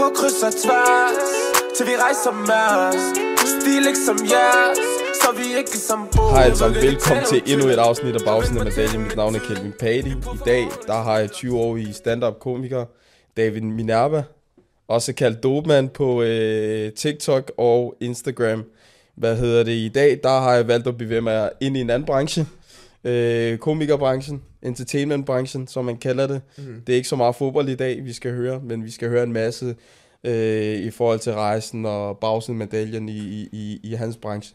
på kryds og tværs Til vi rejser med os Stil ikke som jeres Så vi ikke som bo Hej sammen, velkommen til endnu et afsnit af Bagsiden af Medaljen. Mit navn er Kelvin Padi. I dag, der har jeg 20 år i stand-up komiker David Minerva, også kaldt Dopeman på øh, TikTok og Instagram. Hvad hedder det? I dag, der har jeg valgt at bevæge mig ind i en anden branche. Øh, komikerbranchen, entertainmentbranchen, som man kalder det. Mm. Det er ikke så meget fodbold i dag, vi skal høre, men vi skal høre en masse øh, i forhold til rejsen og bagsiden medaljen i, i, i, i hans branche.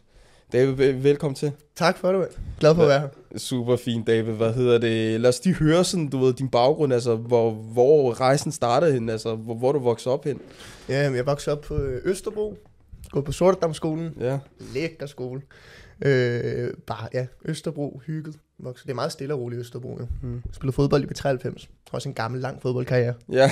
David, vel- velkommen til. Tak for det, mand. Glad for at være her. Super fint, David. Hvad hedder det? Lad os lige høre sådan, du ved, din baggrund, altså, hvor, hvor rejsen startede hen, altså, hvor, hvor du voksede op hen. Ja, jeg voksede op på Østerbro. Gået på Sortedamskolen. Ja, Lækker skole. Øh, bare, ja, Østerbro, hygget. Vokset. Det er meget stille og roligt i Østerbro, jo. Mm. Spillet fodbold i B93. Også en gammel, lang fodboldkarriere. ja.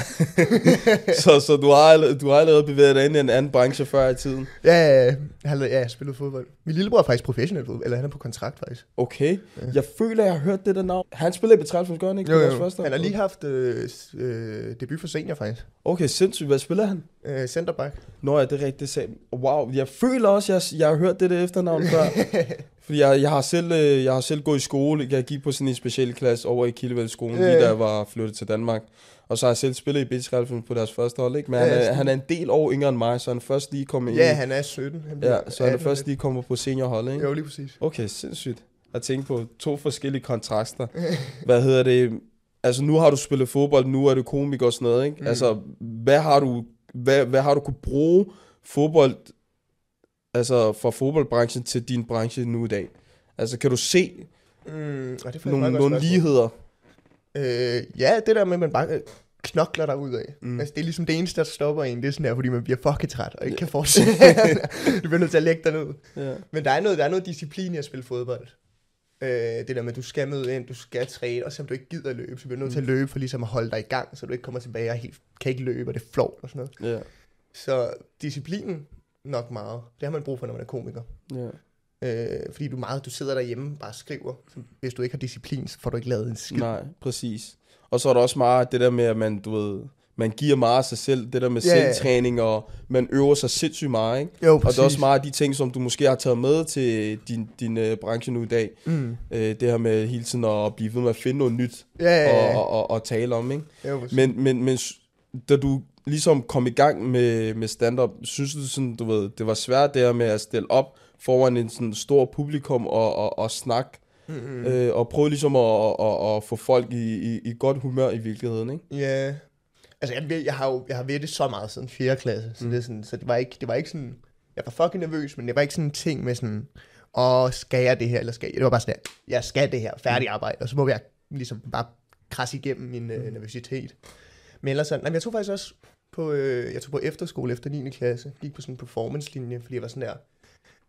så, så du, har, du har allerede bevæget dig ind i en anden branche før i tiden. Ja, ja, ja. Jeg ja, jeg spillet fodbold. Min lillebror er faktisk professionel fodbold, eller han er på kontrakt faktisk. Okay. Jeg føler, jeg har hørt det der navn. Han spiller i B93, gør han ikke? På deres første Han har lige haft øh, øh, debut for senior faktisk. Okay, sindssygt. Hvad spiller han? Øh, centerback. Nå ja, det er rigtigt. Wow, jeg føler også, jeg, jeg har hørt det der efternavn før. Fordi jeg, jeg, har selv, øh, jeg har selv gået i skole. Jeg gik på sådan en speciel klasse over i Kildevældskolen, Ja, lige da jeg var flyttet til Danmark. Og så har jeg selv spillet i B93 på deres første hold, ikke? Men Ja, han, er, han er en del år yngre end mig, så han er først lige kommet ind. Ja, han er 17. Han ja, så han er 18 først lige kommet på seniorholdet, ikke? Jo, lige præcis. Okay, sindssygt. Jeg tænker på to forskellige kontraster. Hvad hedder det? Altså, nu har du spillet fodbold, nu er du komiker og sådan noget, ikke? Mm. Altså, hvad har du, hvad, hvad har du kunne bruge fodbold, altså fra fodboldbranchen til din branche nu i dag? Altså, kan du se Mm, og det nogle, nogle ligheder? Øh, ja, det der med, at man bare øh, knokler der ud af. Mm. Mm. Altså, det er ligesom det eneste, der stopper en. Det er sådan der, fordi man bliver fucking træt og ikke kan fortsætte. du bliver nødt til at lægge dig ned. Ja. Men der er noget, der er noget disciplin i at spille fodbold. Øh, det der med, at du skal møde ind, du skal træne, og selvom du ikke gider løbe, så bliver du nødt til at løbe for ligesom at holde dig i gang, så du ikke kommer tilbage og helt, kan ikke løbe, og det er flot og sådan noget. Ja, Så disciplinen nok meget. Det har man brug for, når man er komiker. ja. Øh, fordi du meget, du sidder derhjemme bare skriver. Hvis du ikke har disciplin, så får du ikke lavet en skid. Nej, præcis. Og så er der også meget det der med, at man, du ved, man giver meget af sig selv, det der med ja. selvtræning, og man øver sig sindssygt meget, ikke? Jo, Og det er også meget af de ting, som du måske har taget med til din, din uh, branche nu i dag. Mm. Uh, det her med hele tiden at blive ved med at finde noget nyt ja, og, ja. og, og, og tale om, ikke? Jo, præcis. Men, men, men da du ligesom kom i gang med, med stand-up, synes du sådan, du ved, det var svært det her med at stille op foran en sådan stor publikum og, og, og snakke, Mm-hmm. øh, og prøve ligesom at, at, at få folk i, i, i godt humør i virkeligheden, ikke? Ja. Altså, jeg, jeg har jo jeg har ved det så meget siden 4. klasse, så, Mm. mm. det, sådan, så det, var ikke, det var ikke sådan... Jeg var fucking nervøs, men det var ikke sådan en ting med sådan... Åh, skal jeg det her, eller skal jeg... Det var bare sådan, at jeg skal det her, færdig arbejde, og så må jeg ligesom bare krasse igennem min øh, nervøsitet. Men ellers sådan... Nej, jeg tog faktisk også på... Øh, jeg tog på efterskole efter 9. klasse. Gik på sådan en performance-linje, fordi jeg var sådan der...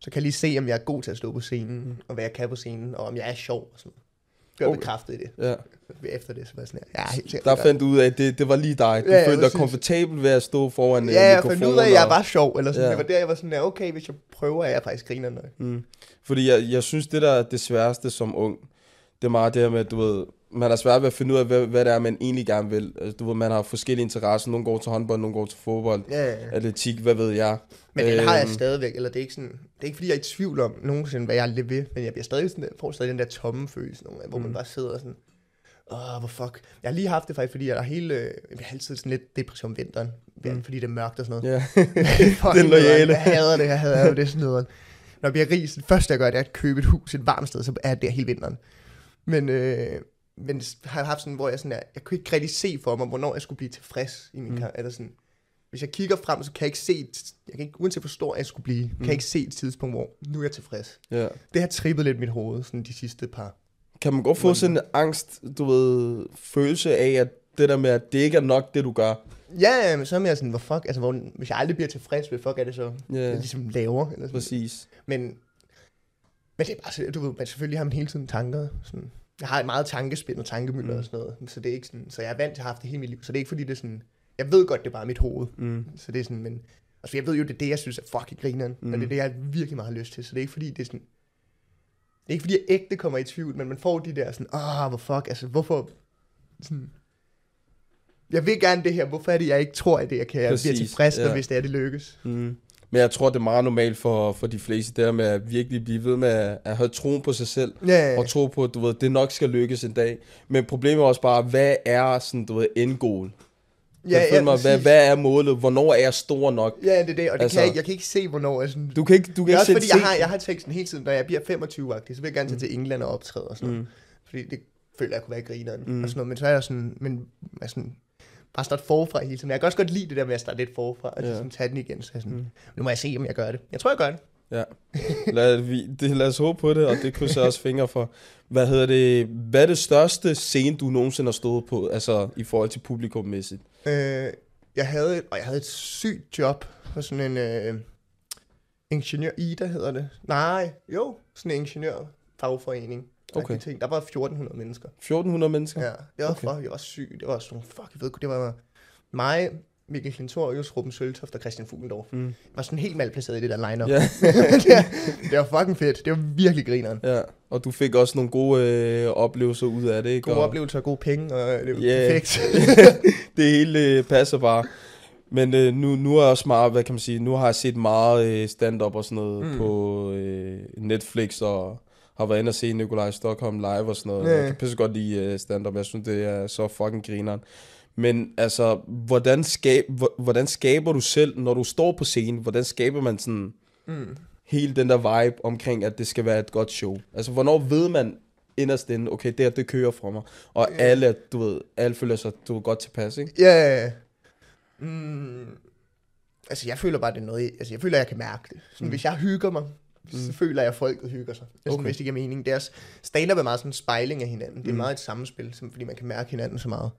Så kan jeg lige se, om jeg er god til at stå på scenen, Mm. og hvad jeg kan på scenen, og om jeg er sjov og sådan Gør Okay. bekræftet i det. Ja. Efter det, så var jeg sådan her, ja, helt sikkert. Der fandt du ud af, at det, det var lige dig. Du Ja, ja, følte dig komfortabel ved at stå foran øh, Ja, jeg mikrofonen. fandt ud af, at jeg var sjov, eller sådan. Ja. Ja. Det var der, jeg var sådan, ja, okay, hvis jeg prøver, er jeg faktisk griner nok. Mm. Fordi jeg, jeg synes, det der er det sværeste som ung, det er meget det her med, at du ved, man har svært ved at finde ud af, hvad, hvad det er, man egentlig gerne vil. Altså, du ved, man har forskellige interesser. Nogle går til håndbold, nogle går til fodbold, Ja, ja. atletik, hvad ved jeg. Men det har jeg Øhm, stadigvæk, eller det er ikke sådan, det er ikke fordi, jeg er i tvivl om nogensinde, hvad jeg vil ved, men jeg bliver stadig sådan, der, får stadig den der tomme følelse, nogle gange, hvor Mm. man bare sidder sådan, åh, hvor fuck. Jeg har lige haft det faktisk, fordi jeg er hele, øh, jeg har altid sådan lidt depression om vinteren, Mm. fordi det er mørkt og sådan noget. Fucking Den loyale. nederen. Jeg hader det, jeg hader det, det sådan noget. Når jeg bliver rig, så det første jeg gør, det er at købe et hus et varmt sted, så er det hele vinteren. Men, øh, men har jeg haft sådan, hvor jeg sådan er, jeg kunne ikke rigtig se for mig, hvornår jeg skulle blive tilfreds i min Mm. mm. Eller sådan, hvis jeg kigger frem, så kan jeg ikke se, jeg kan ikke, uanset hvor stor jeg skulle blive, mm. kan Mm. jeg ikke se et tidspunkt, hvor nu er jeg tilfreds. ja. Det har trippet lidt mit hoved, sådan de sidste par. Kan man godt få sådan en angst, du ved, følelse af, at det der med, at det ikke er nok, det du gør. Ja, men så er jeg sådan, hvor fuck, altså, hvor, hvis jeg aldrig bliver tilfreds, hvad fuck er det så, Ja, jeg ligesom laver? Eller sådan. præcis. Men, men det er bare, du ved, men selvfølgelig har man hele tiden tanker. Sådan. Jeg har et meget tankespind og tankemøller Mm. mm. og sådan noget, så det er ikke sådan, så jeg er vant til at have haft det hele mit liv, så det er ikke fordi, det er sådan, jeg ved godt, det er bare mit hoved, Mm. så det er sådan, men, altså jeg ved jo, det er det, jeg synes er fucking grineren, mm. Mm. og det er det, jeg virkelig meget har lyst til, så det er ikke fordi, det er sådan, det er ikke fordi, jeg ægte kommer i tvivl, men man får de der sådan, åh, hvor fuck, altså hvorfor, sådan, jeg vil gerne det her, hvorfor er det, jeg ikke tror, at det jeg kan jeg bliver tilfreds, ja. hvis det er, det lykkes. Mm. Men jeg tror, det er meget normalt for, for de fleste, der med at virkelig blive ved med at, at have troen på sig selv, Ja, ja, og tro på, at du ved, det nok skal lykkes en dag. Men problemet er også bare, hvad er sådan, du ved, endgoal? Ja, ja, mig, hvad, hvad er målet? Hvornår er jeg stor nok? Ja, det er det, og det Altså- altså, kan jeg, ikke- jeg kan ikke se, hvornår jeg sådan... Du kan ikke, du kan det er ikke også fordi, jeg se- har, jeg har tænkt sådan hele tiden, når jeg bliver 25 så vil jeg gerne tage til England og optræde og sådan noget. Mm. Fordi det føler jeg kunne være grineren Mm. mm. og sådan noget. Men så er jeg sådan, men sådan, bare starte forfra hele tiden. Jeg kan også godt lide det der med at starte lidt forfra, og Ja. sådan tage den igen. Så jeg sådan, mm. nu må jeg se, om jeg gør det. Jeg tror, jeg gør det. Ja. Lad, vi, det, lad os håbe på det, og det krydser jeg også fingre for. Hvad hedder det? Hvad er det største scene, du nogensinde har stået på, altså i forhold til publikummæssigt? Øh, jeg havde, og jeg havde et sygt job på sådan en øh, ingeniør, Ida hedder det. Nej, jo, sådan en ingeniør fagforening. Okay. Ting. Der var 1400 mennesker. 1400 mennesker? Ja, det var, Okay. fuck, jeg var syg. Det var sådan nogle fuck, jeg ved, det var mig, Mikkel Klintorius, Ruben Søltoft og Christian Fuglendorf. Mm. Jeg var sådan helt malplaceret i det der line-up. Ja. det, det var fucking fedt. Det var virkelig grineren. ja, og du fik også nogle gode øh, oplevelser ud af det, ikke? Gode og oplevelser og gode penge, og det var Ja. perfekt. det hele øh, passer bare. Men øh, nu, nu er jeg også meget, hvad kan man sige, nu har jeg set meget øh, stand-up og sådan noget. Mm. på øh, Netflix, og har været inde og se Nikolaj Stockholm live og sådan noget. Ja. Jeg kan pisse godt lide øh, stand-up, jeg synes, det er så fucking grineren. Men altså, hvordan, skab, hvor- hvordan skaber du selv, når du står på scenen, hvordan skaber man sådan mm. hele den der vibe omkring, at det skal være et godt show? Altså, hvornår ved man inderst inde, okay, det her, det kører fra mig, og Ja. alle, du ved, alle føler sig, du ved, godt tilpas, ikke? Ja, ja, ja. Mm. Altså, jeg føler bare, det er noget, altså, jeg føler, jeg kan mærke det. Sådan, mm. Hvis jeg hygger mig, så føler jeg, at folket hygger sig. Sådan, Okay. hvis det giver mening. Deres stand-up er meget sådan en spejling af hinanden. Det er Mm. meget et samspil, fordi man kan mærke hinanden så meget.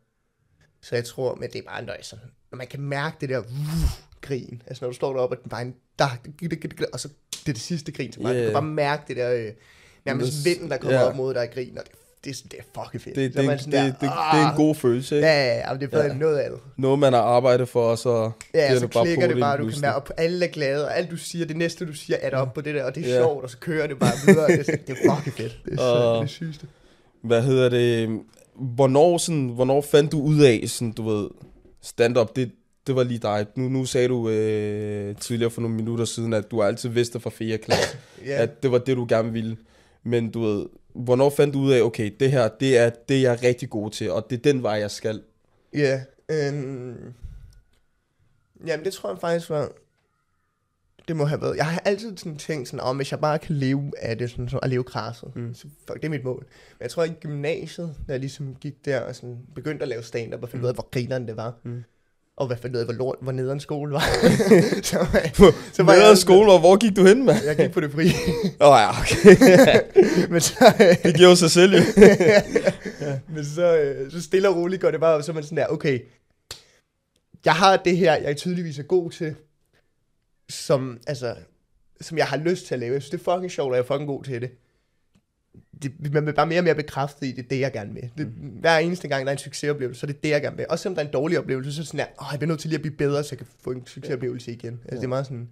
Så jeg tror, men det er bare noget sådan, når man kan mærke det der uh, grin. Altså, når du står deroppe, og den bare en, der, og så det er det sidste grin. Så Ja. Du kan bare mærke det der, øh, nærmest vinden, der kommer ja. op mod dig og det, det, er det er fucking fedt. Det, Så det, er man det, sådan det, der, det, det er en "Ah." god følelse, ikke? Ja, ja, ja, det er bedre Ja. end noget andet. Noget, man har arbejdet for, og så Ja, så det bare klikker det bare, du kan mærke, og alle er glade, og alt du siger, det næste du siger, er op på det der, og det er Ja. sjovt, og så kører det bare videre. Det er, det er fucking fedt. Det er, så, Og- det er det sygeste. Hvad hedder det? Hvornår, sådan, hvornår fandt du ud af, sådan, du ved, stand-up, det, det var lige dig. Nu, nu sagde du øh, tidligere for nogle minutter siden, at du altid vidste fra 4. klasse, Ja, at det var det, du gerne ville. Men du ved, hvornår fandt du ud af, okay, det her, det er det, jeg er rigtig god til, og det er den vej, jeg skal. ja. Øhm, jamen, det tror jeg faktisk var... Det må have været... Jeg har altid sådan tænkt sådan, om hvis jeg bare kan leve af det, sådan, så, at leve krasset, Mm. mm. så fuck, det er mit mål. Men jeg tror, i gymnasiet, da jeg ligesom gik der og sådan, begyndte at lave stand-up, og fandt ud af, hvor grineren det var, Mm. Og hvad ud af, hvor, lort, hvor nederen skole var. så, var Så så var var jeg skole, og hvor gik du hen, mand? Jeg gik på det fri. Åh oh, ja, okay. Men så, det giver jo sig selv, jo. Men så, øh, så stille og roligt går det bare, op, så er man sådan der, okay, jeg har det her, jeg er tydeligvis er god til, som, altså, som jeg har lyst til at lave. Jeg synes, det er fucking sjovt, og jeg er fucking god til det. Det man bliver bare mere og mere bekræftet i, det er det, jeg gerne vil. Det, hver eneste gang, der er en succesoplevelse, så er det det, jeg gerne vil. Også selvom der er en dårlig oplevelse, så er det sådan der, åh, jeg bliver nødt til lige at blive bedre, så jeg kan få en succesoplevelse igen. Altså, Ja. det er meget sådan,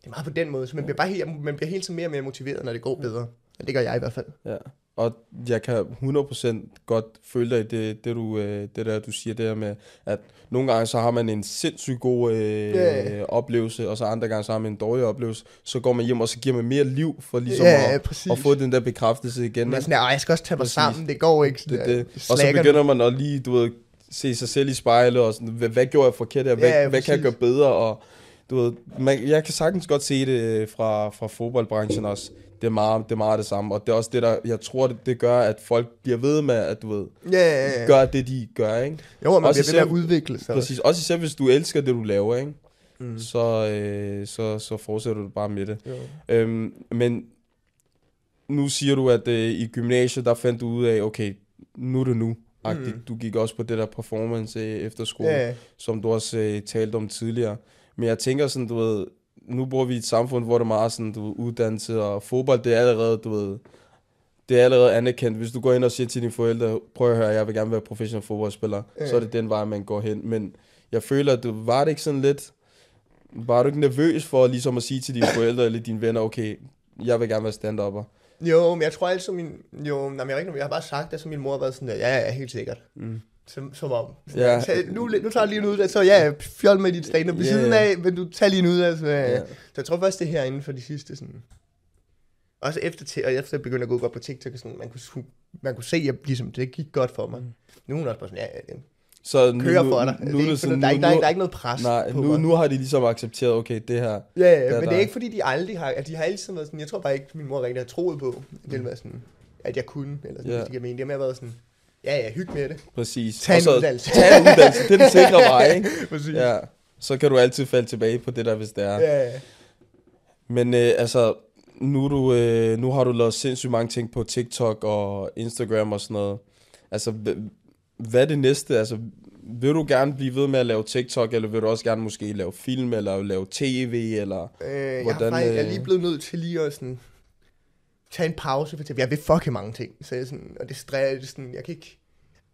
det er meget på den måde, så man bliver bare helt, man bliver hele tiden mere og mere motiveret, når det går bedre. Og det gør jeg i hvert fald. Ja, og jeg kan 100% godt føle dig i det, det, du, øh, det der, du siger der med, at nogle gange så har man en sindssygt god øh, Ja. oplevelse, og så andre gange så har man en dårlig oplevelse. Så går man hjem, og så giver man mere liv for ligesom ja, at, præcis. at få den der bekræftelse igen. Man sådan der, "Ej, jeg skal også tage mig Præcis. sammen, det går ikke. Det, det. Og så begynder man at lige, du ved, se sig selv i spejlet, og sådan, hvad, hvad gjorde jeg forkert her? Hvad, ja, hvad kan jeg gøre bedre? Og du ved, man, jeg kan sagtens godt se det øh, fra, fra fodboldbranchen også. Det er, meget, det er meget det samme, og det er også det, der, jeg tror, det, det gør, at folk bliver ved med, at du ved, Ja, ja, ja. gør det, de gør, ikke? Jo, man Også bliver ved med at udvikle sig. Præcis. Også især, hvis du elsker det, du laver, ikke? Mm. Så, øh, så, så fortsætter du bare med det. Jo. Øhm, men nu siger du, at øh, i gymnasiet, der fandt du ud af, okay, nu er det nu. Mm. Mm. Du gik også på det der performance øh, efter skole, ja. som du også øh, talte om tidligere. Men jeg tænker sådan, du ved, nu bor vi i et samfund, hvor det er meget sådan, du ved, uddannelse og fodbold, det er allerede, du ved, det er allerede anerkendt. Hvis du går ind og siger til dine forældre, prøv at høre, jeg vil gerne være professionel fodboldspiller, Ja. så er det den vej, man går hen. Men jeg føler, at du, var det ikke sådan lidt, var du ikke nervøs for ligesom at sige til dine forældre eller dine venner, okay, jeg vil gerne være stand-upper? Jo, men jeg tror altid, min... Jo, nej, jeg, er ikke, jeg har bare sagt det, så min mor har været sådan der, ja, ja, helt sikkert. Mm. Som, som om. Ja. Så, nu, nu tager jeg lige en uddannelse, så ja, fjol med dit stand-up ved siden af, men du tager lige en uddannelse. Ja. Så jeg tror først, det er herinde for de sidste sådan... Også efter, til, og efter jeg begyndte at gå godt på TikTok, og sådan, man kunne, man kunne se, at ligesom, det gik godt for mig. Nu er hun også bare sådan, ja, det Så nu, kører for dig. Nu, det nu, er er ikke, det sådan, der, er ikke, der, er, der er ikke noget pres nej, på nu, mig. nu har de ligesom accepteret, okay, det her. Ja, ja, Ja, men det der- er ikke fordi, de aldrig har, at de har altid været sådan, jeg tror bare ikke, min mor rigtig har troet på, det ville være sådan, at jeg kunne, eller sådan, Ja. ja. det giver mening. Det har mere været sådan, ja, ja, hygge med det. Præcis. Tag en så- uddannelse. Tag en uddannelse. Det er den sikre vej, ikke? Præcis. Ja. Så kan du altid falde tilbage på det der, hvis det er. Ja, ja. Men øh, altså, nu, du, øh, nu har du lavet sindssygt mange ting på TikTok og Instagram og sådan noget. Altså, hva- hvad er det næste? Altså, vil du gerne blive ved med at lave TikTok, eller vil du også gerne måske lave film, eller lave tv, eller... Øh, jeg, Hvordan, faktisk, jeg er øh, lige blevet nødt til lige at sådan, tage en pause, for jeg vil fucking mange ting. Så jeg, sådan, og det stræder, det er sådan, jeg kan ikke,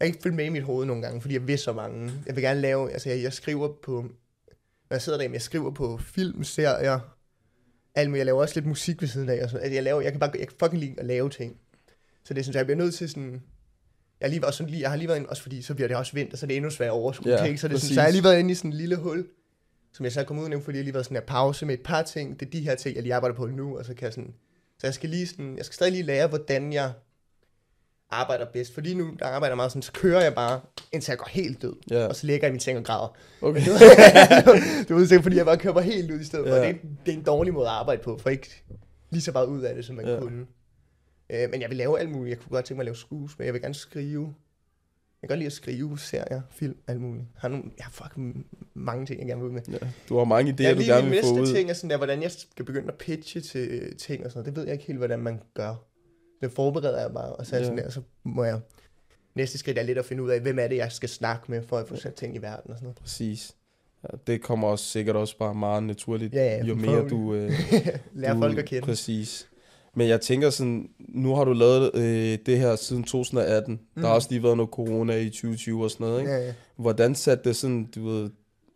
jeg kan ikke følge med i mit hoved nogle gange, fordi jeg vil så mange. Jeg vil gerne lave, altså jeg, jeg skriver på, når jeg sidder derhjemme, jeg skriver på film, serier, alt muligt. Jeg laver også lidt musik ved siden af. Og så, altså jeg, laver, jeg kan bare, jeg kan fucking lide at lave ting. Så det sådan, så jeg bliver nødt til sådan, jeg, har lige, også sådan, lige, jeg har lige været inde, også fordi så bliver det også vinter, så det er endnu sværere at overskue ja, ting. Så, det er sådan, præcis. så jeg har lige været inde i sådan en lille hul, som jeg så er kommet ud af fordi jeg har lige været sådan en pause med et par ting. Det er de her ting, jeg lige arbejder på nu, og så kan jeg sådan... Så jeg skal lige sådan, jeg skal stadig lige lære, hvordan jeg arbejder bedst. Fordi nu, der arbejder jeg meget sådan, så kører jeg bare, indtil jeg går helt død. Ja. Og så ligger jeg i min seng og græder. Okay. du ved, fordi jeg bare kører mig helt ud i stedet for. Ja. Det, er, det er en dårlig måde at arbejde på, for ikke lige så meget ud af det, som man ja. kunne. Øh, men jeg vil lave alt muligt. Jeg kunne godt tænke mig at lave skuespil. Jeg vil gerne skrive. Jeg kan godt lide at skrive serier, film, alt muligt. Jeg har, nogle, jeg har fucking mange ting, jeg gerne vil ud med. Ja, du har mange idéer, Ja, du gerne vil få næste ud. ting er sådan der, hvordan jeg skal begynde at pitche til øh, ting og sådan noget. Det ved jeg ikke helt, hvordan man gør. Det forbereder jeg bare, og så Ja. sådan der, så må jeg... Næste skridt er lidt at finde ud af, hvem er det, jeg skal snakke med, for at få sat ting i verden og sådan noget. Præcis. Ja, det kommer også sikkert også bare meget naturligt, Ja, ja, jo mere du... Øh, Lære du, folk at kende. Præcis. Men jeg tænker sådan, nu har du lavet øh, det her siden 2018. Mm. Der har Mm. også lige været noget corona i 2020 og sådan noget, ikke? Ja, ja. Hvordan satte det sådan, du ved,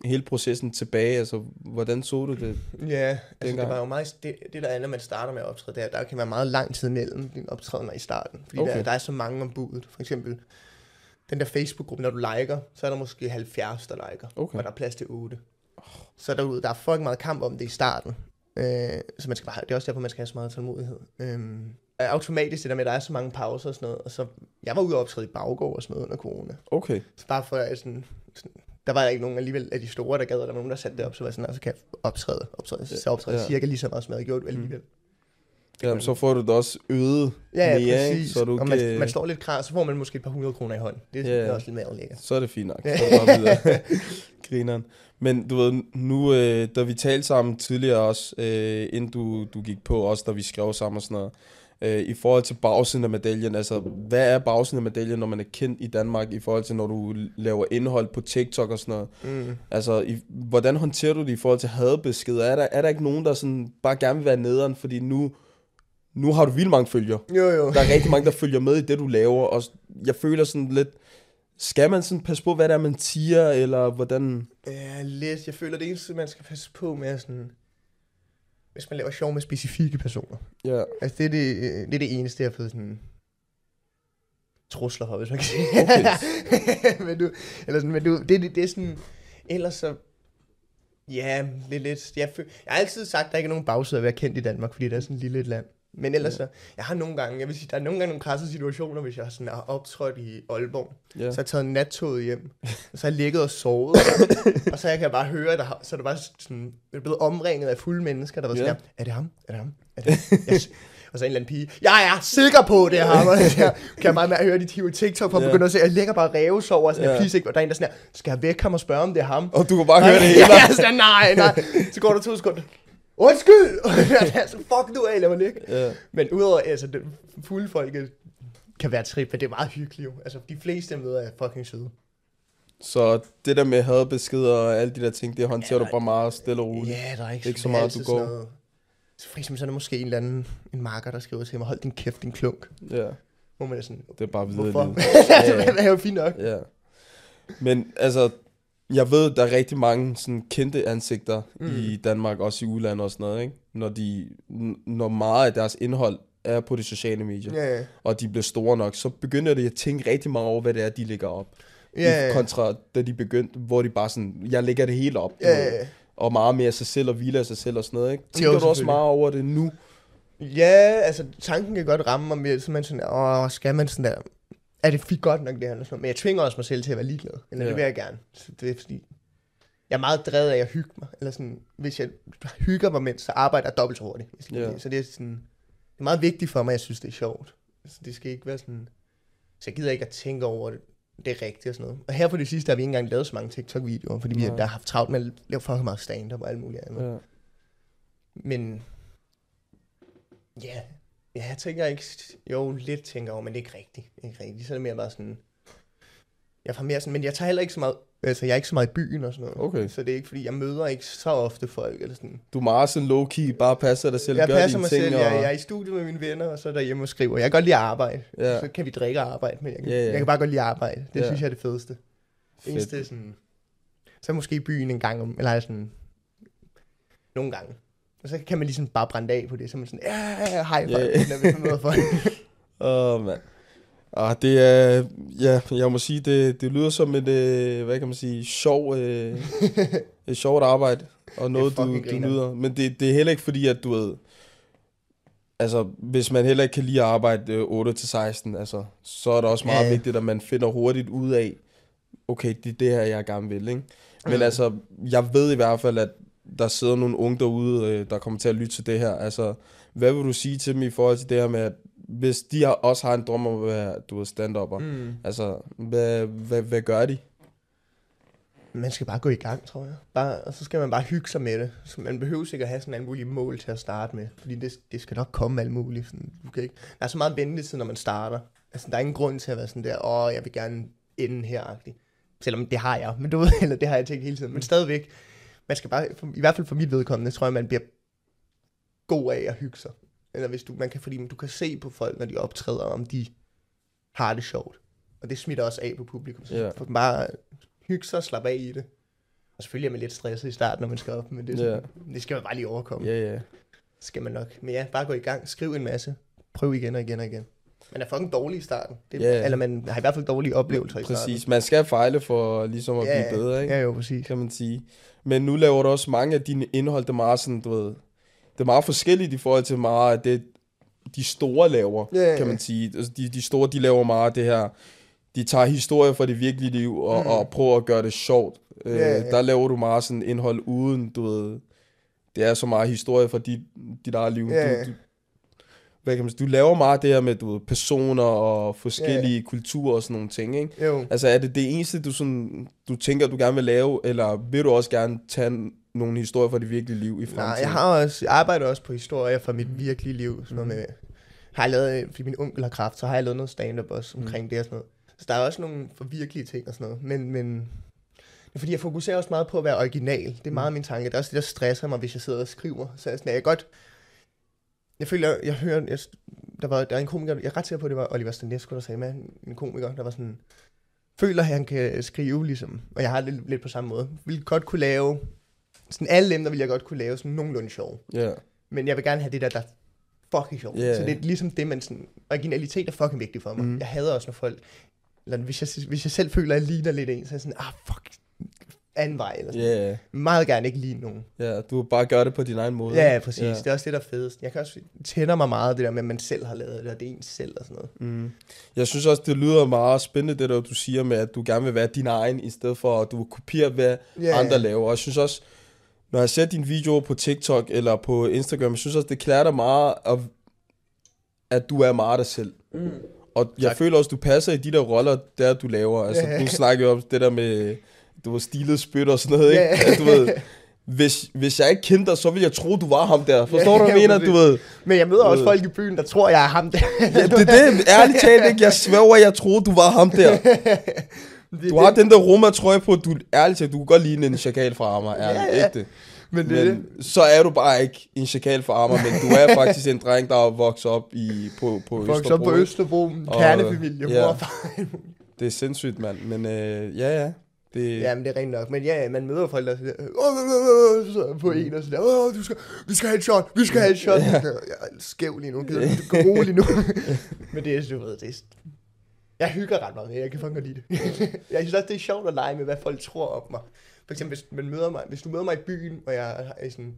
hele processen tilbage? Altså, hvordan så du det? Ja, altså det var jo meget, det, det der er, når man starter med at optræde, der, der kan være meget lang tid mellem dine optrædener i starten. Fordi Okay. der, der er så mange om budet. For eksempel, den der Facebook-gruppe, når du liker, så er der måske 70, der liker. Okay. Og der er plads til 8. Så der, der er fucking meget kamp om det i starten. Øh, så man skal bare, det er også derfor, man skal have så meget tålmodighed. Øh, automatisk det der med, at der er så mange pauser og sådan noget. Og så, jeg var ude og optræde i baggård og sådan noget under corona. Okay. Så bare for at sådan, sådan der var ikke nogen alligevel af de store, der gad, der var nogen, der satte det op, så var jeg sådan, "Nå, så kan jeg optræde, optræde, så optræde Ja. cirka lige så meget, som jeg havde gjort alligevel. Jamen, så får du det også øget Ja, ja mere, præcis. så du og kan... man, man, står lidt klar, så får man måske et par hundrede kroner i hånden. Det er Ja. også lidt mere lækkert. Så er det fint nok. Så er det bare videre. Grineren. Men du ved, nu, øh, da vi talte sammen tidligere også, øh, inden du, du gik på, også da vi skrev sammen og sådan noget, øh, i forhold til bagsiden af medaljen, altså, hvad er bagsiden af medaljen, når man er kendt i Danmark, i forhold til, når du laver indhold på TikTok og sådan noget? Mm. Altså, i, hvordan håndterer du det i forhold til hadbeskeder? Er der, er der ikke nogen, der sådan bare gerne vil være nederen, fordi nu, nu har du vildt mange følgere? Jo, jo. Der er rigtig mange, der følger med i det, du laver, og jeg føler sådan lidt, skal man sådan passe på, hvad det er, man siger, eller hvordan... Ja, lidt. Jeg føler, det eneste, man skal passe på med, er sådan, hvis man laver sjov med specifikke personer. Ja, Altså, det er det, øh, det, er det eneste, jeg har fået sådan trusler for, hvis man kan sige. Okay. men du, eller sådan, men du, det, det, det er sådan, ellers så, ja, er lidt, jeg, føl, jeg har altid sagt, at der ikke er nogen bagside at være kendt i Danmark, fordi det er sådan et lille et land. Men ellers så, jeg har nogle gange, jeg vil sige, der er nogle gange nogle krasse situationer, hvis jeg sådan har optrådt i Aalborg, ja. så har jeg taget nattoget hjem, og så har jeg ligget og sovet, og så jeg kan bare høre, der, så er der bare sådan, jeg er blevet omringet af fulde mennesker, der var sådan, Ja. ja. er det ham? Er det ham? Er det ham? Yes. Og så en eller anden pige, jeg er sikker på, det er ham. Og så kan jeg meget at høre de hive TikTok, for at Ja. begynde at se, jeg ligger bare ræves over, sådan, Ja. ja. please ikke, og der er en, der sådan her, skal jeg væk ham og spørge, om det er ham? Og du kan bare høre det hele. Ja, sådan, nej, nej. Så går der to sekunder. Undskyld! Og jeg er så, fuck du af, lad mig ligge. Ja. Men udover, altså, det fulde folket kan være trip, men det er meget hyggeligt jo. Altså, de fleste møder er fucking søde. Så det der med hadbeskeder og alle de der ting, det håndterer Ja, du bare meget stille og roligt. Ja, der er ikke, Ikke så meget, du går. noget- Så for eksempel så er der måske en eller anden en marker, der skriver til mig, hold din kæft, din klunk. Ja, Hvor man er sådan, det er bare videre hvorfor? altså, det er jo fint nok. Ja. Men altså, jeg ved, der er rigtig mange sådan kendte ansigter mm. I Danmark, også i udlandet og sådan noget, ikke? Når, de, når meget af deres indhold er på de sociale medier, Ja, ja. og de bliver store nok, så begynder de at tænke rigtig meget over, hvad det er, de lægger op. I kontra da de begyndte, hvor de bare sådan, jeg lægger det hele op. ja, ja. Og meget mere sig selv og hvile af sig selv og sådan noget, ikke? Tænker Jo, du også meget over det nu? Ja, altså tanken kan godt ramme mig så man sådan, åh, skal man sådan der, er det fint godt nok det her, eller sådan noget. men jeg tvinger også mig selv til at være ligeglad, eller ja. Det vil jeg gerne. Så det er fordi, jeg er meget drevet af at hygge mig, eller sådan, hvis jeg hygger mig mens, så arbejder jeg dobbelt så hurtigt. hvis Ja. det. Så det er sådan, det er meget vigtigt for mig, jeg synes, det er sjovt. Så det skal ikke være sådan, så jeg gider ikke at tænke over det, det er rigtigt og sådan noget. Og her på det sidste har vi ikke engang lavet så mange TikTok-videoer, fordi vi der har haft travlt med at lave fucking meget stand-up og alt muligt andet. Ja. Men ja, ja, jeg tænker ikke, jo, lidt tænker over, men det er ikke rigtigt. Det er ikke rigtigt. Så er det mere bare sådan, jeg får mere sådan, men jeg tager heller ikke så meget, altså jeg er ikke så meget i byen og sådan noget. Okay. Så det er ikke, fordi jeg møder ikke så ofte folk, eller sådan. Du er meget sådan low-key, bare passer dig selv, jeg gør passer dine mig ting. selv, og... jeg, jeg er i studiet med mine venner, og så er der hjemme og skriver. Jeg kan godt lide at arbejde. Ja. Så kan vi drikke og arbejde, men jeg kan, Ja, ja. jeg kan bare godt lide at arbejde. Det Ja. synes jeg er det fedeste. Fedt. eneste sådan, så måske i byen en gang om, eller sådan, nogle gange. Og så kan man ligesom bare brænde af på det, så man sådan, ja, ja, hej, yeah. når vi møder folk. Åh, oh, mand. Ah, det er, ja, jeg må sige, det, det lyder som et, øh, hvad kan man sige, sjov, øh, et sjovt arbejde, og noget, du, du griner. nyder. Men det, det er heller ikke fordi, at du ved, altså, hvis man heller ikke kan lide at arbejde øh, 8-16, altså, så er det også meget Ja. vigtigt, at man finder hurtigt ud af, okay, det er det her, jeg gerne vil, ikke? Men Mm. altså, jeg ved i hvert fald, at der sidder nogle unge derude, øh, der kommer til at lytte til det her. Altså, hvad vil du sige til dem i forhold til det her med, at hvis de har, også har en drøm om at være, du ved, stand-upper, mm. Altså, hvad, hvad, hvad gør de? Man skal bare gå i gang, tror jeg. Bare, og så skal man bare hygge sig med det. Så man behøver ikke at have sådan alle mulige mål til at starte med. Fordi det, det skal nok komme alt muligt. Sådan, du kan ikke, der er så meget ventetid, når man starter. Altså, der er ingen grund til at være sådan der, åh, jeg vil gerne ende her -agtig. Selvom det har jeg, men du ved, eller det har jeg tænkt hele tiden. Men stadigvæk, man skal bare, i hvert fald for mit vedkommende, tror jeg, man bliver god af at hygge sig. Eller hvis du, man kan, fordi du kan se på folk, når de optræder, om de har det sjovt. Og det smitter også af på publikum. Så Ja. får dem bare hygge sig og slappe af i det. Og selvfølgelig er man lidt stresset i starten, når man skal op, men det, sådan, det skal man bare lige overkomme. Ja, ja. Skal man nok. Men ja, bare gå i gang, skriv en masse, prøv igen og igen og igen. Man er fucking dårlig i starten. Det, ja. Eller man har i hvert fald dårlige oplevelser i starten. Præcis. Man skal fejle for ligesom at Ja, blive bedre, ikke? Ja, jo, præcis. kan man sige. Men nu laver du også mange af dine indhold, det er meget sådan, du ved, det er meget forskelligt i forhold til meget det, de store laver, ja, kan man sige. Altså, de, de store, de laver meget det her, de tager historier fra det virkelige liv, og, Mm. og prøver at gøre det sjovt. Øh, Ja, ja. Der laver du meget sådan indhold uden, du ved, det er så meget historie fra dit, dit eget liv. Ja. Du, du, hvad kan man sige, du laver meget det her med, du ved, personer og forskellige kulturer og sådan nogle ting, ikke? Jo. Altså er det det eneste, du, sådan, du tænker, du gerne vil lave, eller vil du også gerne tage nogle historier fra det virkelige liv i fremtiden? Nej, jeg har også, jeg arbejder også på historier fra mit virkelige liv. Sådan noget med, har jeg lavet, fordi min onkel har kraft, så har jeg lavet noget stand-up også omkring mm. det og sådan noget. Så der er også nogle for virkelige ting og sådan noget. Men, men fordi, jeg fokuserer også meget på at være original. Det er meget min tanke. Det er også det, der stresser mig, hvis jeg sidder og skriver. Så jeg, sådan, jeg kan godt... Jeg føler, jeg hører... Jeg, der, var, der er en komiker, jeg er ret sikker på, at det var Oliver Stanesco, der sagde med, en komiker, der var sådan... Føler, at han kan skrive, ligesom. Og jeg har det lidt, lidt på samme måde. Vil godt kunne lave... Sådan alle emner vil jeg godt kunne lave sådan nogenlunde sjov. Ja, Men jeg vil gerne have det der, der er fucking sjovt. Ja. Yeah. Så det er ligesom det, man sådan... Originalitet er fucking vigtigt for mig. Mm. Jeg hader også, når folk... Eller hvis jeg, hvis jeg selv føler, at jeg ligner lidt en, så er jeg sådan, ah, fuck, anden vej. Eller sådan. yeah, Meget gerne ikke ligne nogen. ja, du vil bare gøre det på din egen måde. Ja, præcis. Ja. Det er også det, der er fedest. Jeg kan også tænder mig meget, det der med, at man selv har lavet det, og det er ens selv og sådan noget. Mm. Jeg synes også, det lyder meget spændende, det der du siger med, at du gerne vil være din egen, i stedet for at du vil kopiere, hvad yeah. andre laver. Og jeg synes også, når jeg ser dine videoer på TikTok eller på Instagram, jeg synes også, det klæder dig meget, at, at du er meget dig selv. Mm. Og jeg Tak. føler også, du passer i de der roller, der du laver. Altså, Ja. du snakker jo om det der med, du var stilet spyt og sådan noget, ikke? Ja. At, du ved, hvis, hvis jeg ikke kendte dig, så ville jeg tro, du var ham der. Forstår Ja, du, hvad jeg ja, mener? Du ved, Men jeg møder også folk i byen, der tror, jeg er ham der. ja, det er det. Ærligt talt, ikke? Jeg sværger, jeg troede, du var ham der. Det- Du har den der Roma trøje på, du ærligt talt, du kunne godt ligne en chakal fra Amager, ærligt, Ja, ja. ægte. Men det Men så er du bare ikke en chakal fra Amager, men du er faktisk en dreng, der er vokset op i, på, på så Østerbro. på ikke? Østerbro, en kernefamilie, ja. mor og far. Det er sindssygt, mand. Men øh, ja, ja. Det, Ja, men det er rent nok. Men ja, ja, man møder folk, der er der, "Åh, øh, øh, øh," så på en og sådan der, Åh, du skal, vi skal have et shot, vi skal have et shot. Jeg er skæv lige nu, gider du gå rolig nu. men det er, du ved, det er, Jeg hygger ret meget med, jeg kan fucking lide det. jeg synes også, det er sjovt at lege med, hvad folk tror om mig. For eksempel, hvis, man møder mig, hvis du møder mig i byen, og jeg er sådan,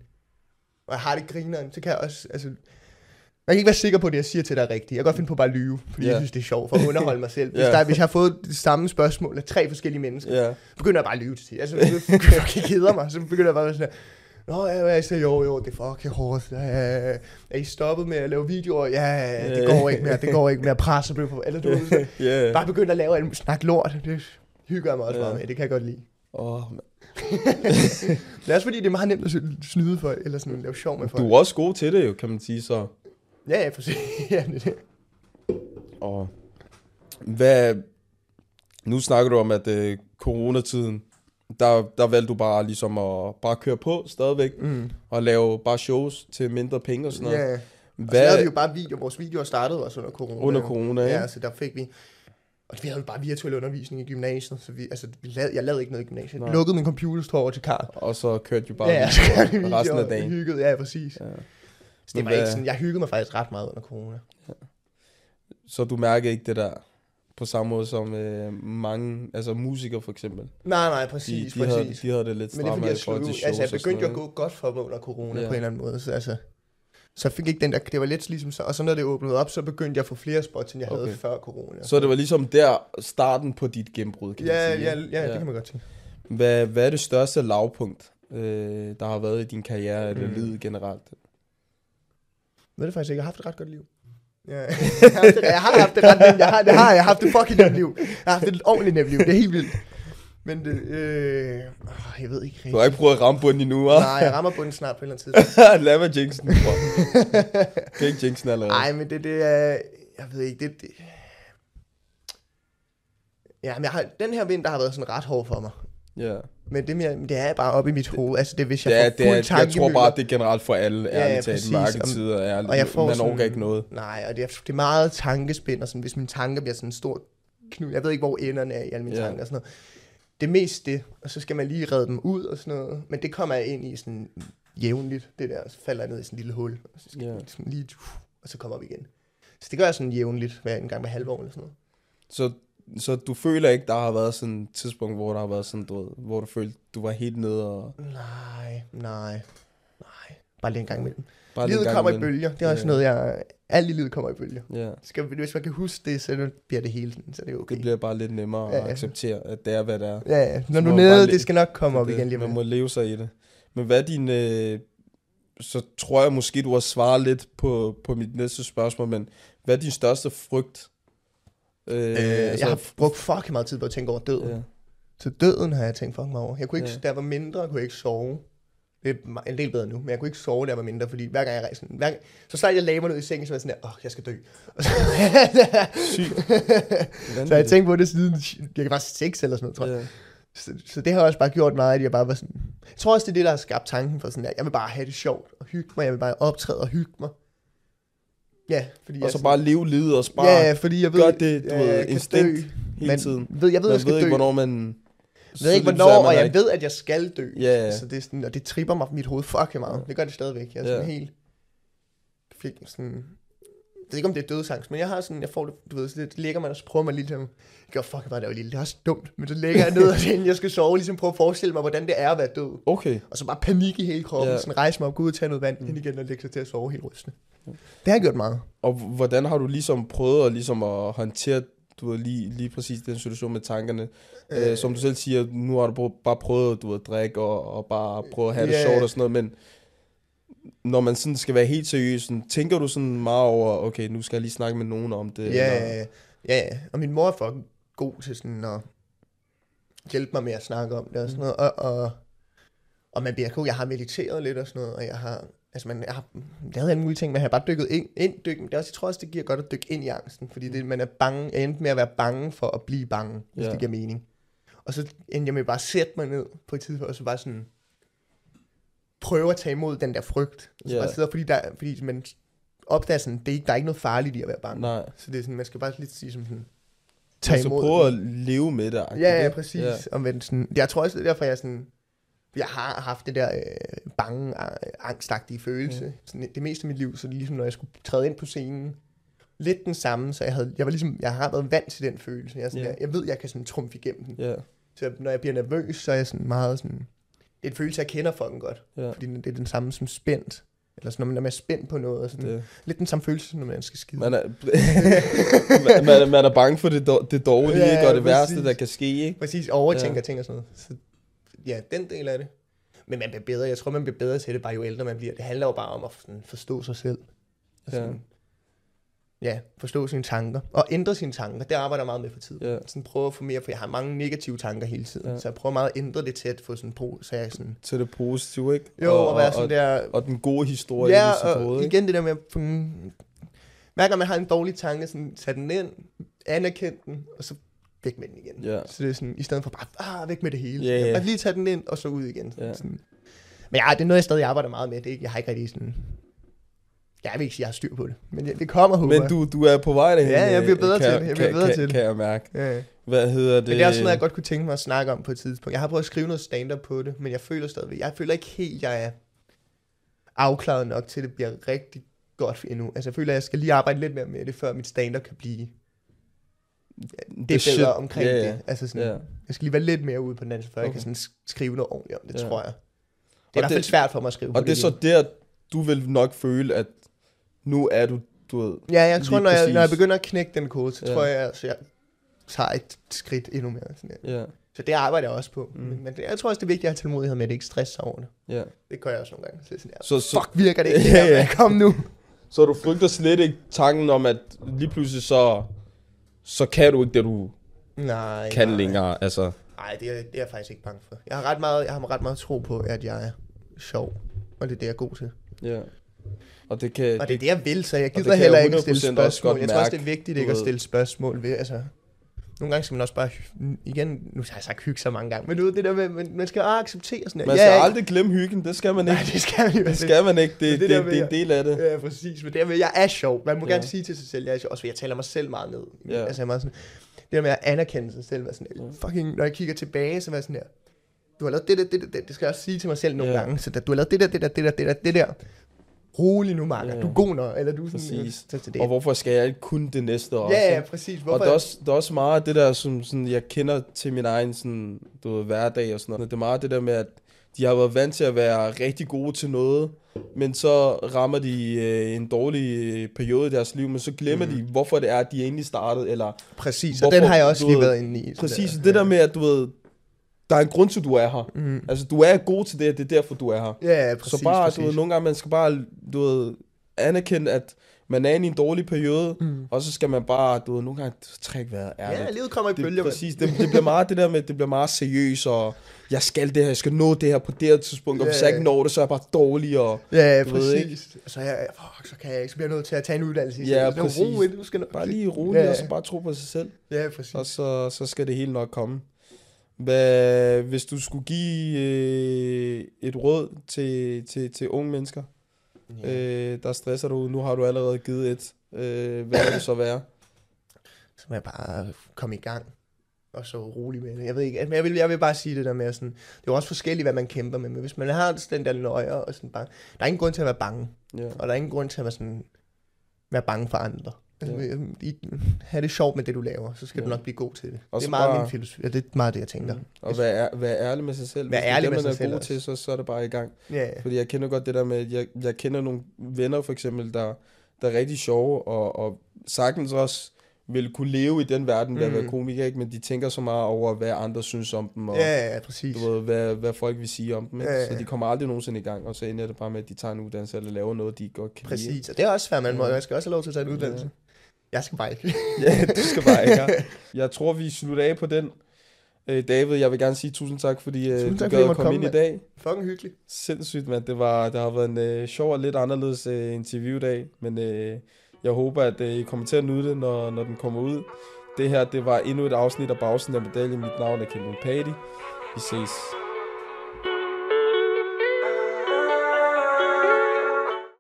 og jeg har det grineren, så kan jeg også, altså, jeg kan ikke være sikker på, at det, jeg siger til dig er rigtigt. Jeg kan godt finde på bare at lyve, fordi Ja. jeg synes, det er sjovt for at underholde mig selv. Hvis, Ja. der, hvis jeg har fået det samme spørgsmål af tre forskellige mennesker, Ja. begynder jeg bare at lyve til det. Altså, jeg begynder keder mig, så begynder jeg bare at sådan her, Nå, ja, jeg siger, jo, jo, det er fucking hårdt. Er I stoppet med at lave videoer? Ja, det går ikke mere, det går ikke mere. Presse på, eller du Ja. bare begynde at lave alt snak lort. Det hygger jeg mig også Ja. meget med, det kan jeg godt lide. Åh, Det er også fordi, det er meget nemt at snyde for, eller sådan lave sjov med folk. du er også god til det jo, kan man sige så. Ja, ja, præcis. ja, det er det. Og hvad... Nu snakker du om, at øh, coronatiden, der, der valgte du bare ligesom at bare køre på stadigvæk, Mm. og lave bare shows til mindre penge og sådan noget. Ja, og så Hvad lavede vi jo bare video. Vores videoer startede også under corona. under corona, ikke? Ja, så der fik vi... Og vi havde jo bare virtuel undervisning i gymnasiet, så vi, altså, vi lavede, jeg lavede ikke noget i gymnasiet. Nej. Lukkede min computer, stod over til Karl. Og så kørte du bare Ja, ja, så kørte vi resten af videoer, dagen. Hyggede, ja, præcis. Ja. Så det Men var hvad- ikke sådan, jeg hyggede mig faktisk ret meget under corona. Så du mærker ikke det der på samme måde som øh, mange, altså musikere for eksempel. Nej, nej, De, præcis, de, havde, præcis. de havde det lidt Men det er fordi, strammere jeg slog til. Altså, jeg begyndte jo at gå godt for mig under corona Ja. ja. på en eller anden måde. Så, altså, så jeg fik ikke den der, det var lidt ligesom så, og så når det åbnede op, så begyndte jeg at få flere spots, end jeg havde Okay. før corona. Så det var ligesom der starten på dit gennembrud, kan ja, sige. ja, ikke? ja, det kan man godt sige. Hvad, hvad er det største lavpunkt, øh, der har været i din karriere, eller Mm. livet generelt? Ved det faktisk ikke, jeg har haft et ret godt liv. Ja, jeg, har haft det, jeg har haft det ret nemt. Jeg har, det har jeg. Har haft et fucking nemt liv. Jeg har haft et ordentligt nemt liv. Det er helt vildt. Men det, øh, åh, jeg ved ikke Du har ikke prøvet at ramme bunden endnu, hva'? Nej, jeg rammer bunden snart på et eller andet tidspunkt. Lad mig jinxen. bror. Kan ikke jinxen allerede. Nej, men det, det er... Jeg ved ikke, det... det ja, men jeg har, den her vinter har været sådan ret hård for mig. Ja. Men det, mere, det er bare oppe i mit hoved. Altså, det hvis jeg er, får det er, jeg tror bare, det er generelt for alle, Ja, ja, ærligt talt. præcis. Mørke Om- tider er, og jeg får man sådan- ikke noget. Nej, og det er, det er meget tankespind, og sådan, hvis mine tanker bliver sådan en stor knud. Jeg ved ikke, hvor enderne er i alle mine Ja. tanker og sådan noget. Det er mest det, og så skal man lige redde dem ud og sådan noget. Men det kommer jeg ind i sådan jævnligt, det der. Så falder jeg ned i sådan en lille hul, og så skal Ja. jeg sådan lige, og så kommer vi igen. Så det gør jeg sådan jævnligt, hver en gang hver halve år eller sådan noget. Så, så du føler ikke, der har været sådan et tidspunkt, hvor der har været sådan, du ved, hvor du følte, du var helt nede og Nej, nej, nej. Bare lige en gang imellem. bare Livet gang kommer i imellem. bølger. Det er også Ja. noget, jeg... Alt i livet kommer i bølger. Ja, Skal, hvis man kan huske det, så bliver det hele sådan, så det er okay. det bliver bare lidt nemmere Ja, at acceptere, at det er, hvad det er. Ja, ja. Når Så du er nede, det skal nok komme op det, igen lige Man må leve sig i det. Men hvad er din... Øh, så tror jeg måske, du har svaret lidt på, på mit næste spørgsmål, men hvad er din største frygt? Øh, Øh, jeg har brugt fucking meget tid på at tænke over døden. ja. Så døden har jeg tænkt fucking meget over. Jeg kunne ikke, Ja. da jeg var mindre, kunne jeg ikke sove. Det er en del bedre nu, men jeg kunne ikke sove, da jeg var mindre, fordi hver gang jeg rejste, hver gang, så snart jeg lagde mig ned i sengen, så var jeg sådan der, åh, jeg skal dø. Så, så jeg tænkt på det siden, jeg var seks eller sådan noget, tror jeg. Ja. Så, så det har også bare gjort meget, at jeg bare var sådan... Jeg tror også, det er det, der har skabt tanken for sådan, at jeg vil bare have det sjovt og hygge mig. Jeg vil bare optræde og hygge mig. Ja, fordi Og jeg så sådan- bare leve livet og bare Ja, ja, fordi jeg ved... gør det, du ja, ved, instinkt dø, hele men tiden. Ved, jeg ved, Man jeg skal ved dø. ikke, hvornår man... Jeg ved ikke, hvornår, man og jeg ikke- ved, at jeg skal dø. Ja, ja. Så det, er sådan, og det tripper mig mit hoved fucking meget. Det gør det stadigvæk. Jeg er sådan Ja. helt... Fik sådan... Ved ikke, om det er dødsangst, men jeg har sådan, jeg får det, du ved, så det ligger man, og så prøver man lige jeg gør da jeg var lille, det er også dumt, men så ligger jeg ned, og inden jeg skal sove, ligesom prøve at forestille mig, hvordan det er at være død. Okay. Og så bare panik i hele kroppen, Ja. ja. sådan rejse mig op, gå ud og tage noget vand, mm. ind igen og lægge sig til at sove helt rystende. Det har jeg gjort meget. Og hvordan har du ligesom prøvet at, ligesom at håndtere du ved, lige, lige præcis den situation med tankerne? Øh, som du selv siger, nu har du bare prøvet du ved, at drikke og, og bare prøve at have det Ja. sjovt og sådan noget, men når man sådan skal være helt seriøs, sådan, tænker du sådan meget over, okay, nu skal jeg lige snakke med nogen om det? Ja, eller- ja, ja. Og min mor er fucking god til sådan at hjælpe mig med at snakke om det og sådan noget. Og, og, og man bliver god. Jeg har mediteret lidt og sådan noget, og jeg har, altså man, jeg har lavet alle mulige ting, men jeg har bare dykket ind, ind dyk, det er også, jeg tror også, det giver godt at dykke ind i angsten, fordi det, man er bange, jeg endte med at være bange for at blive bange, hvis Ja. det giver mening. Og så endte jeg med bare at sætte mig ned på et tidspunkt, og så bare sådan prøve at tage imod den der frygt. Så Ja. bare sidde, fordi, der, fordi man opdager sådan, det er ikke, der er ikke noget farligt i at være bange. Nej. Så det er sådan, man skal bare lidt sige som sådan, Så tage imod prøve at leve med det. Ja, ja, præcis. Ja. Men sådan, jeg tror også, det er derfor, jeg sådan, jeg har haft det der øh, bange, angstagtige følelse. Mm. Sådan, det meste af mit liv, så det ligesom, når jeg skulle træde ind på scenen, lidt den samme, så jeg, havde, jeg var ligesom, jeg har været vant til den følelse. Jeg, sådan, Ja. jeg, jeg ved, jeg kan sådan trumfe igennem den. Ja, Så når jeg bliver nervøs, så er jeg sådan meget sådan, det er en følelse, jeg kender fucking godt. ja. Fordi det er den samme som spændt. Eller sådan, når man er spændt på noget. Og sådan, Det. Lidt den samme følelse, når man skal skide. Man er, man, man, er- man er bange for det, det dårlige, Ja, ikke? og det præcis. værste, der kan ske. Ikke? Præcis, overtænker Ja. ting og sådan noget. Så, ja, den del af det. Men man bliver bedre. Jeg tror, man bliver bedre til det, bare jo ældre man bliver. Det handler jo bare om at sådan, forstå sig selv. Og sådan, ja, forstå sine tanker. Og ændre sine tanker. Det arbejder jeg meget med for tiden. Ja. Sådan prøve at få mere, for jeg har mange negative tanker hele tiden. Ja. Så jeg prøver meget at ændre det til at få sådan på, så jeg sådan... Til det positive, ikke? Jo, og, og, være og, sådan og, der... og den gode historie Ja, og ikke? igen det der med at... sådan- Hver gang man har en dårlig tanke, sådan, tag den ind, anerkend den, og så væk med den igen. Ja. Så det er sådan, i stedet for bare, ah, væk med det hele. Ja, ja. Bare lige tage den ind, og så ud igen. Ja. Sådan. Men ja, det er noget, jeg stadig arbejder meget med. Det er ikke, jeg har ikke rigtig sådan... Jeg vil ikke sige, at jeg har styr på det. Men det, det kommer, håber Men du, du er på vej derhen. Ja, jeg bliver bedre kan, til det. Jeg bliver bedre kan, til det. Kan jeg mærke. Ja. Hvad hedder det? Men det er også noget, jeg godt kunne tænke mig at snakke om på et tidspunkt. Jeg har prøvet at skrive noget stand-up på det, men jeg føler stadigvæk, jeg føler ikke helt, jeg er afklaret nok til, at det bliver rigtig godt endnu. Altså jeg føler, at jeg skal lige arbejde lidt mere med det, før mit stand-up kan blive det bedre shit. omkring Ja, ja. det. Altså sådan, Ja. Jeg skal lige være lidt mere ude på den anden, før okay. jeg kan sådan sk- skrive noget ordentligt om det, Ja. tror jeg. Det er Og i hvert fald svært for mig at skrive Og det er så der, du vil nok føle, at nu er du, du ved... Ja, jeg tror, lige når jeg, når jeg begynder at knække den kode, så Ja. tror jeg, at jeg tager et skridt endnu mere. Sådan der. Ja, Så det arbejder jeg også på. Mm. Men, men det, jeg tror også, det er vigtigt at have tålmodighed med, at det ikke stresser over det. ja. Det gør jeg også nogle gange. Så det er sådan, Så, ja, så, fuck, virker det ikke? Ja, ja, ja. ja. Kom nu. så du frygter slet ikke tanken om, at lige pludselig så, så kan du ikke det, du Nej, kan nej. længere. Altså, Nej, det er, det er jeg faktisk ikke bange for. Jeg har ret meget, jeg har ret meget tro på, at jeg er sjov. Og det er det, jeg er god til. ja. Og det kan... Og det er det, jeg vil, så jeg det gider heller ikke stille 100% også spørgsmål. Jeg tror også, det er vigtigt ikke at stille spørgsmål ved, altså... Nogle gange skal man også bare, igen, nu har jeg sagt hygge så mange gange, men du det der med, man, man skal bare acceptere sådan Man ja, skal ikke- aldrig glemme hyggen, det skal man ikke. Nej, det skal man Det skal man ikke, det, det, det det, det, det er en del af det. Ja, præcis. Men det der med, jeg er sjov. Man må Ja. gerne sige til sig selv, jeg er sjov. Også fordi jeg taler mig selv meget ned. Ja. Altså, jeg er meget sådan, det der med at anerkende sig selv, sådan, Ja. fucking, når jeg kigger tilbage, så var jeg sådan her, du har lavet det der, det der, det, det skal jeg også sige til mig selv nogle Ja. gange, så der, du har lavet det der, det der, det der, det der, det der. Rolig nu, Marker. Ja. Du er god nok, eller du er sådan, Præcis. Så, så det, Og hvorfor skal jeg ikke kunne det næste også? ja, ja, ikke? præcis. Og Hvorfor? der er, også, der er også meget af det der, som sådan, jeg kender til min egen sådan, du ved, hverdag og sådan noget. Det er meget det der med, at de har været vant til at være rigtig gode til noget, men så rammer de øh, en dårlig øh, periode i deres liv, men så glemmer mm. de, hvorfor det er, at de egentlig startede, eller præcis, og hvorfor- den har jeg også lige været inde i. præcis det der med, at du ved, der er en grund til, at du er her. Mm. Altså, du er god til det, det er derfor, du er her. Ja, ja, præcis, så bare, præcis. du ved, nogle gange, man skal bare, du ved, anerkende, at man er i en dårlig periode, Mm. og så skal man bare, du ved, nogle gange trække vejret ærligt. Ja, livet kommer i bølger. præcis, det, det bliver meget det der med, det bliver meget seriøst, og jeg skal det her, jeg skal nå det her på det her tidspunkt, og hvis Ja, jeg ja. ikke når det, så er jeg bare dårlig, og Ja, ja, Du ved præcis. Så, jeg, fuck, så kan jeg ikke, så bliver jeg nødt til at tage en uddannelse. Ja. Så præcis. Ro, ind, du skal bare lige roligt, Ja, ja. og så bare tro på sig selv, Ja, præcis. og så, så skal det hele nok komme. Hvad, hvis du skulle give øh, et råd til, til, til unge mennesker, Ja. øh, der stresser du, nu har du allerede givet et, øh, hvad vil det så være? Så må jeg bare komme i gang. Og så rolig med det. Jeg ved ikke, men jeg vil, jeg vil bare sige det der med, at sådan, det er jo også forskelligt, hvad man kæmper med. Men hvis man har den der nøje og sådan bare, der er ingen grund til at være bange. Ja. Og der er ingen grund til at være, sådan, være bange for andre. Ja. i, have det sjovt med det, du laver, så skal Ja. du nok blive god til det. Og det er meget bare- min filosofi. Ja, det er meget det, jeg tænker. Mm. Og være, ær- være ærlig med sig selv. Vær Hvis ærlig det, med man sig er selv god også. til, så, så er det bare i gang. Ja, ja. Fordi jeg kender godt det der med, at jeg, jeg kender nogle venner for eksempel, der, der er rigtig sjove, og, og sagtens også vil kunne leve i den verden ved at være Mm. komiker, ikke? men de tænker så meget over, hvad andre synes om dem, og Ja, ja, præcis. du ved, hvad, hvad folk vil sige om dem. Ikke? Ja, ja. Så de kommer aldrig nogensinde i gang, og så ender det bare med, at de tager en uddannelse eller laver noget, de godt kan lide. Præcis, og det er også svært, man, må, man skal også have lov til at tage en uddannelse. Jeg skal bare ikke. ja, du skal bare ikke. ja. Jeg tror, vi slutter af på den. Øh, David, jeg vil gerne sige tusind tak, fordi øh, Tusind du tak, gad fordi jeg at komme ind i dag. Fucking hyggeligt. Sindssygt, mand. Det, var, det har været en øh, sjov og lidt anderledes øh, interviewdag, men øh, jeg håber, at øh, I kommer til at nyde det, når, når den kommer ud. Det her, det var endnu et afsnit af Bagsiden af Medaljen. Mit navn er Kevin Patty. Vi ses.